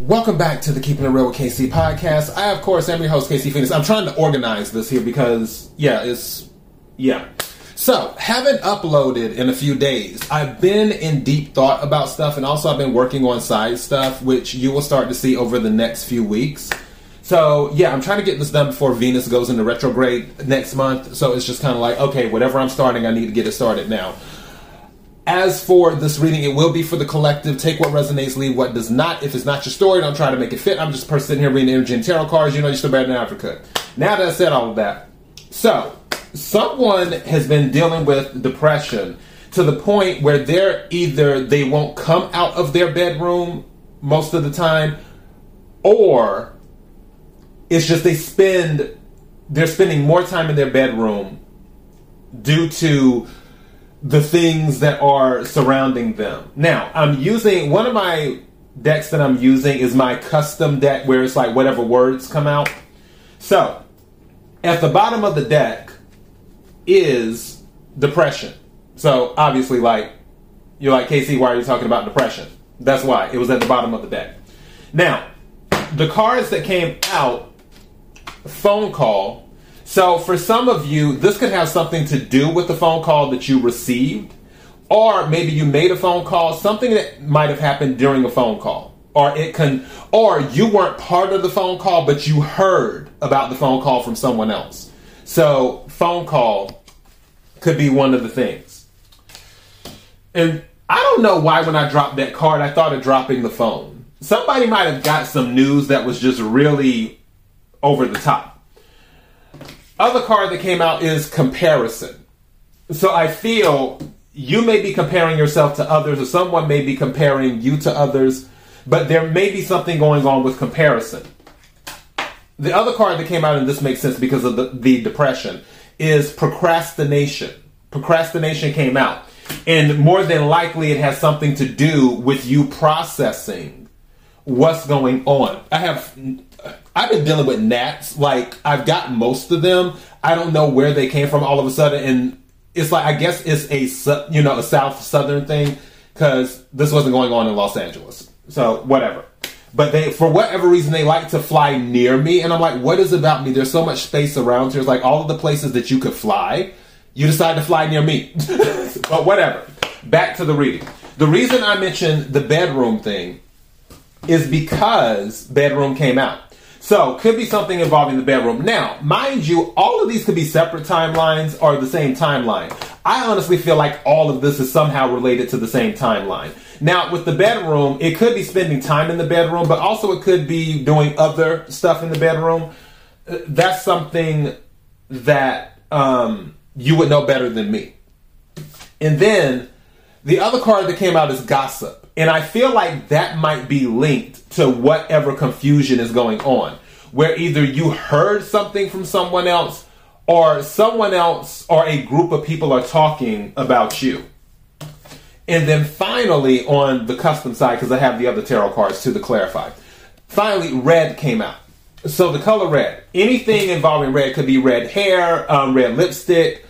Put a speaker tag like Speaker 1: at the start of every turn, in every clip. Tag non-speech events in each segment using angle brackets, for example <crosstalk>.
Speaker 1: Welcome back to the Keeping It Real with KC podcast. I, of course, am your host, KC Phoenix. I'm trying to organize this here because, yeah, it's, yeah. So, haven't uploaded in a few days. I've been in deep thought about stuff and also I've been working on side stuff, which you will start to see over the next few weeks. So, yeah, I'm trying to get this done before Venus goes into retrograde next month. So, it's just kind of like, okay, whatever I'm starting, I need to get it started now. As for this reading, it will be for the collective. Take what resonates, leave what does not. If it's not your story, don't try to make it fit. I'm just person sitting here reading energy and tarot cards. You know, you're still better than Africa. Now that I said all of that, so someone has been dealing with depression to the point where they're either they won't come out of their bedroom most of the time, or it's just they spend they're spending more time in their bedroom due to the things that are surrounding them. Now, I'm using one of my decks that I'm using is my custom deck where it's like whatever words come out. So, at the bottom of the deck is depression. So, obviously, like, you're like, KC, why are you talking about depression? That's why. It was at the bottom of the deck. Now, the cards that came out phone call so for some of you, this could have something to do with the phone call that you received, or maybe you made a phone call, something that might have happened during a phone call. Or it can or you weren't part of the phone call, but you heard about the phone call from someone else. So phone call could be one of the things. And I don't know why when I dropped that card, I thought of dropping the phone. Somebody might have got some news that was just really over the top other card that came out is comparison. So I feel you may be comparing yourself to others, or someone may be comparing you to others, but there may be something going on with comparison. The other card that came out, and this makes sense because of the, the depression, is procrastination. Procrastination came out. And more than likely, it has something to do with you processing what's going on. I have I've been dealing with gnats. Like I've got most of them. I don't know where they came from all of a sudden, and it's like I guess it's a you know a South Southern thing because this wasn't going on in Los Angeles. So whatever. But they, for whatever reason, they like to fly near me, and I'm like, what is about me? There's so much space around here. It's like all of the places that you could fly, you decide to fly near me. <laughs> but whatever. Back to the reading. The reason I mentioned the bedroom thing is because bedroom came out. So, could be something involving the bedroom. Now, mind you, all of these could be separate timelines or the same timeline. I honestly feel like all of this is somehow related to the same timeline. Now, with the bedroom, it could be spending time in the bedroom, but also it could be doing other stuff in the bedroom. Uh, that's something that um, you would know better than me. And then the other card that came out is gossip. And I feel like that might be linked to whatever confusion is going on, where either you heard something from someone else or someone else or a group of people are talking about you. And then finally, on the custom side, because I have the other tarot cards too to clarify, finally, red came out. So the color red, anything involving red could be red hair, um, red lipstick,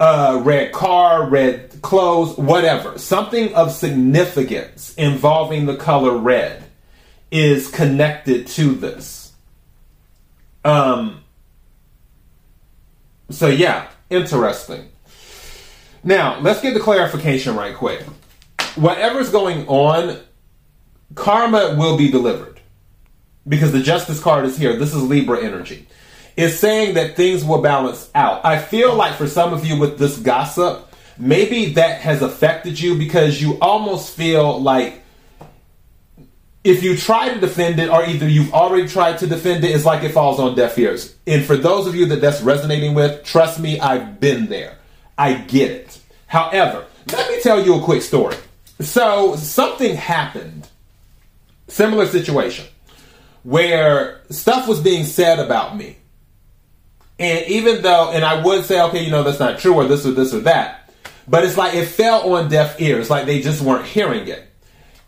Speaker 1: uh, red car, red clothes, whatever. Something of significance involving the color red is connected to this. Um, so, yeah, interesting. Now, let's get the clarification right quick. Whatever's going on, karma will be delivered. Because the justice card is here. This is Libra energy is saying that things will balance out. I feel like for some of you with this gossip, maybe that has affected you because you almost feel like if you try to defend it or either you've already tried to defend it, it's like it falls on deaf ears. And for those of you that that's resonating with, trust me, I've been there. I get it. However, let me tell you a quick story. So something happened, similar situation, where stuff was being said about me and even though, and I would say, okay, you know, that's not true, or this or this or that, but it's like it fell on deaf ears, like they just weren't hearing it.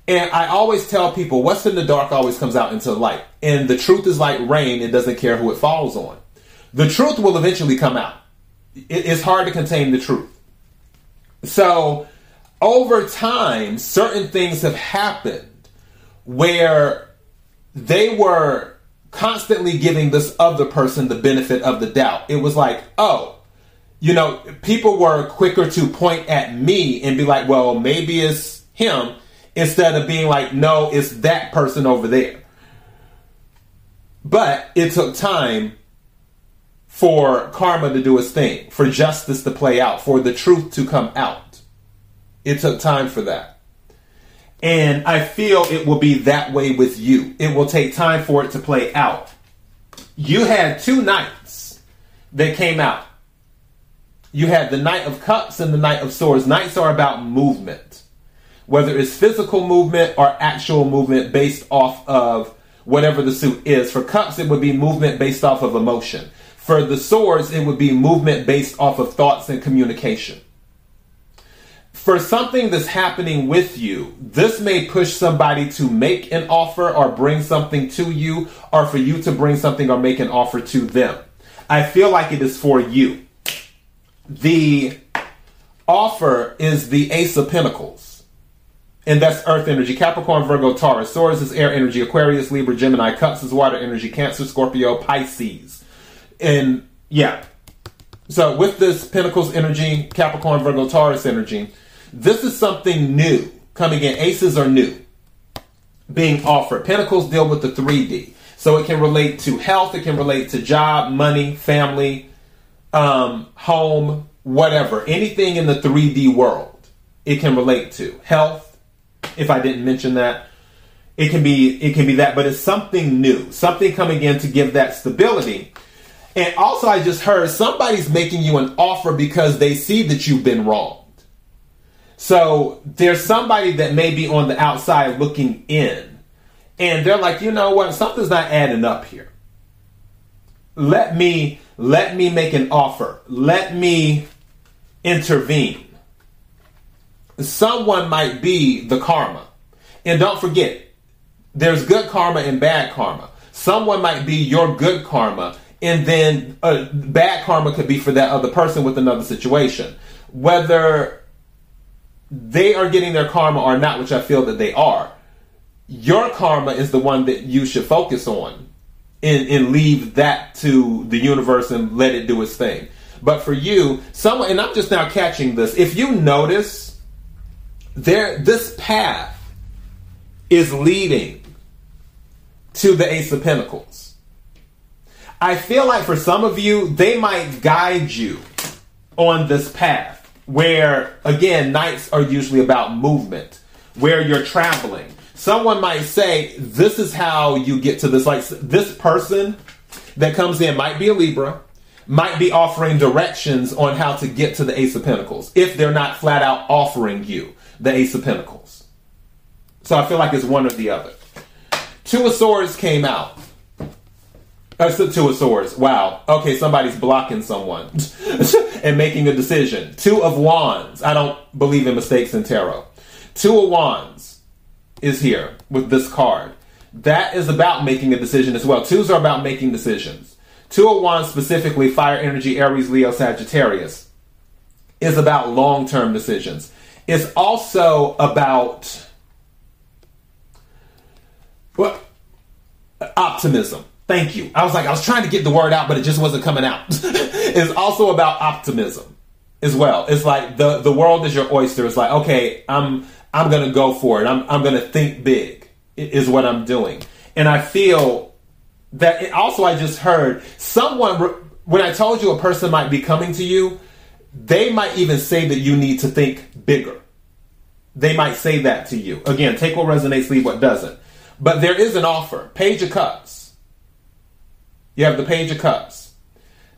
Speaker 1: And I always tell people, what's in the dark always comes out into the light. And the truth is like rain, it doesn't care who it falls on. The truth will eventually come out. It's hard to contain the truth. So, over time, certain things have happened where they were constantly giving this other person the benefit of the doubt. It was like, oh, you know, people were quicker to point at me and be like, well, maybe it's him, instead of being like, no, it's that person over there. But it took time for karma to do its thing, for justice to play out, for the truth to come out. It took time for that. And I feel it will be that way with you. It will take time for it to play out. You had two knights that came out. You had the Knight of Cups and the Knight of Swords. Knights are about movement, whether it's physical movement or actual movement based off of whatever the suit is. For Cups, it would be movement based off of emotion. For the Swords, it would be movement based off of thoughts and communication for something that's happening with you, this may push somebody to make an offer or bring something to you, or for you to bring something or make an offer to them. I feel like it is for you. The offer is the Ace of Pentacles. And that's Earth energy. Capricorn, Virgo, Taurus. Swords is air energy. Aquarius, Libra, Gemini. Cups is water energy. Cancer, Scorpio, Pisces. And yeah. So with this Pentacles energy, Capricorn, Virgo, Taurus energy, this is something new coming in. Aces are new being offered. Pentacles deal with the 3D. So it can relate to health, it can relate to job, money, family, um, home, whatever. Anything in the 3D world, it can relate to. Health, if I didn't mention that. It can be it can be that, but it's something new, something coming in to give that stability. And also I just heard somebody's making you an offer because they see that you've been wrong. So there's somebody that may be on the outside looking in, and they're like, you know what, something's not adding up here. Let me let me make an offer. Let me intervene. Someone might be the karma. And don't forget, there's good karma and bad karma. Someone might be your good karma, and then uh, bad karma could be for that other person with another situation. Whether they are getting their karma or not, which I feel that they are. Your karma is the one that you should focus on and, and leave that to the universe and let it do its thing. But for you, someone, and I'm just now catching this, if you notice, there, this path is leading to the Ace of Pentacles. I feel like for some of you, they might guide you on this path where again knights are usually about movement where you're traveling. Someone might say this is how you get to this like this person that comes in might be a libra might be offering directions on how to get to the ace of pentacles if they're not flat out offering you the ace of pentacles. So i feel like it's one or the other. Two of swords came out that's the two of swords. Wow. Okay, somebody's blocking someone <laughs> and making a decision. Two of wands. I don't believe in mistakes in tarot. Two of wands is here with this card. That is about making a decision as well. Twos are about making decisions. Two of wands, specifically fire energy, Aries, Leo, Sagittarius, is about long term decisions. It's also about what? Optimism Thank you. I was like, I was trying to get the word out, but it just wasn't coming out. <laughs> it's also about optimism as well. It's like the the world is your oyster. It's like, okay, I'm I'm gonna go for it. I'm I'm gonna think big. Is what I'm doing, and I feel that. It, also, I just heard someone when I told you a person might be coming to you. They might even say that you need to think bigger. They might say that to you. Again, take what resonates, leave what doesn't. But there is an offer. Page of Cups you have the Page of Cups.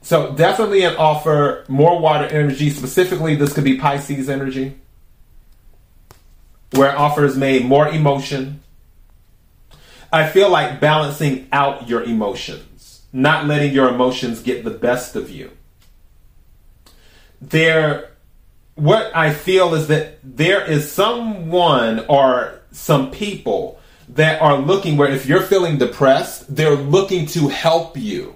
Speaker 1: So definitely an offer, more water energy. Specifically, this could be Pisces energy, where offers made more emotion. I feel like balancing out your emotions, not letting your emotions get the best of you. There, what I feel is that there is someone or some people that are looking where if you're feeling depressed, they're looking to help you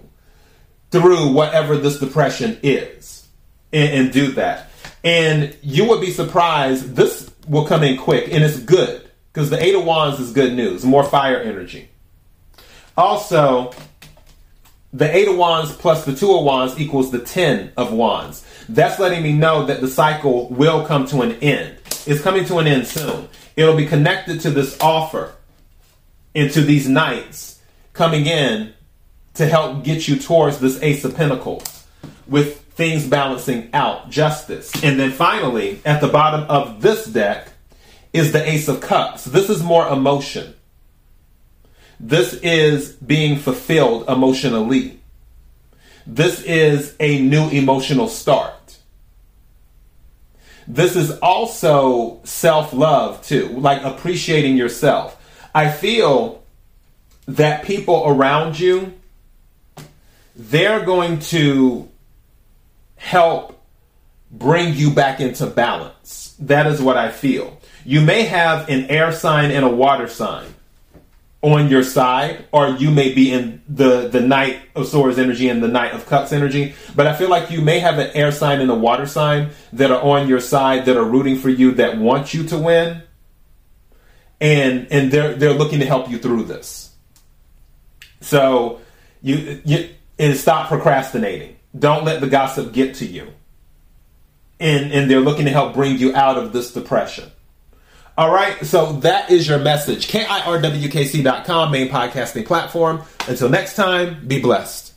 Speaker 1: through whatever this depression is and, and do that. And you would be surprised, this will come in quick and it's good because the Eight of Wands is good news, more fire energy. Also, the eight of wands plus the two of wands equals the ten of wands. That's letting me know that the cycle will come to an end. It's coming to an end soon. It'll be connected to this offer into these knights coming in to help get you towards this ace of pentacles with things balancing out, justice. And then finally, at the bottom of this deck is the ace of cups. This is more emotion. This is being fulfilled emotionally. This is a new emotional start. This is also self love, too, like appreciating yourself. I feel that people around you, they're going to help bring you back into balance. That is what I feel. You may have an air sign and a water sign on your side, or you may be in the the Knight of Swords energy and the Knight of Cups energy. But I feel like you may have an air sign and a water sign that are on your side that are rooting for you that want you to win, and and they're they're looking to help you through this. So you you and stop procrastinating. Don't let the gossip get to you. And and they're looking to help bring you out of this depression. All right, so that is your message. KIRWKC.com, main podcasting platform. Until next time, be blessed.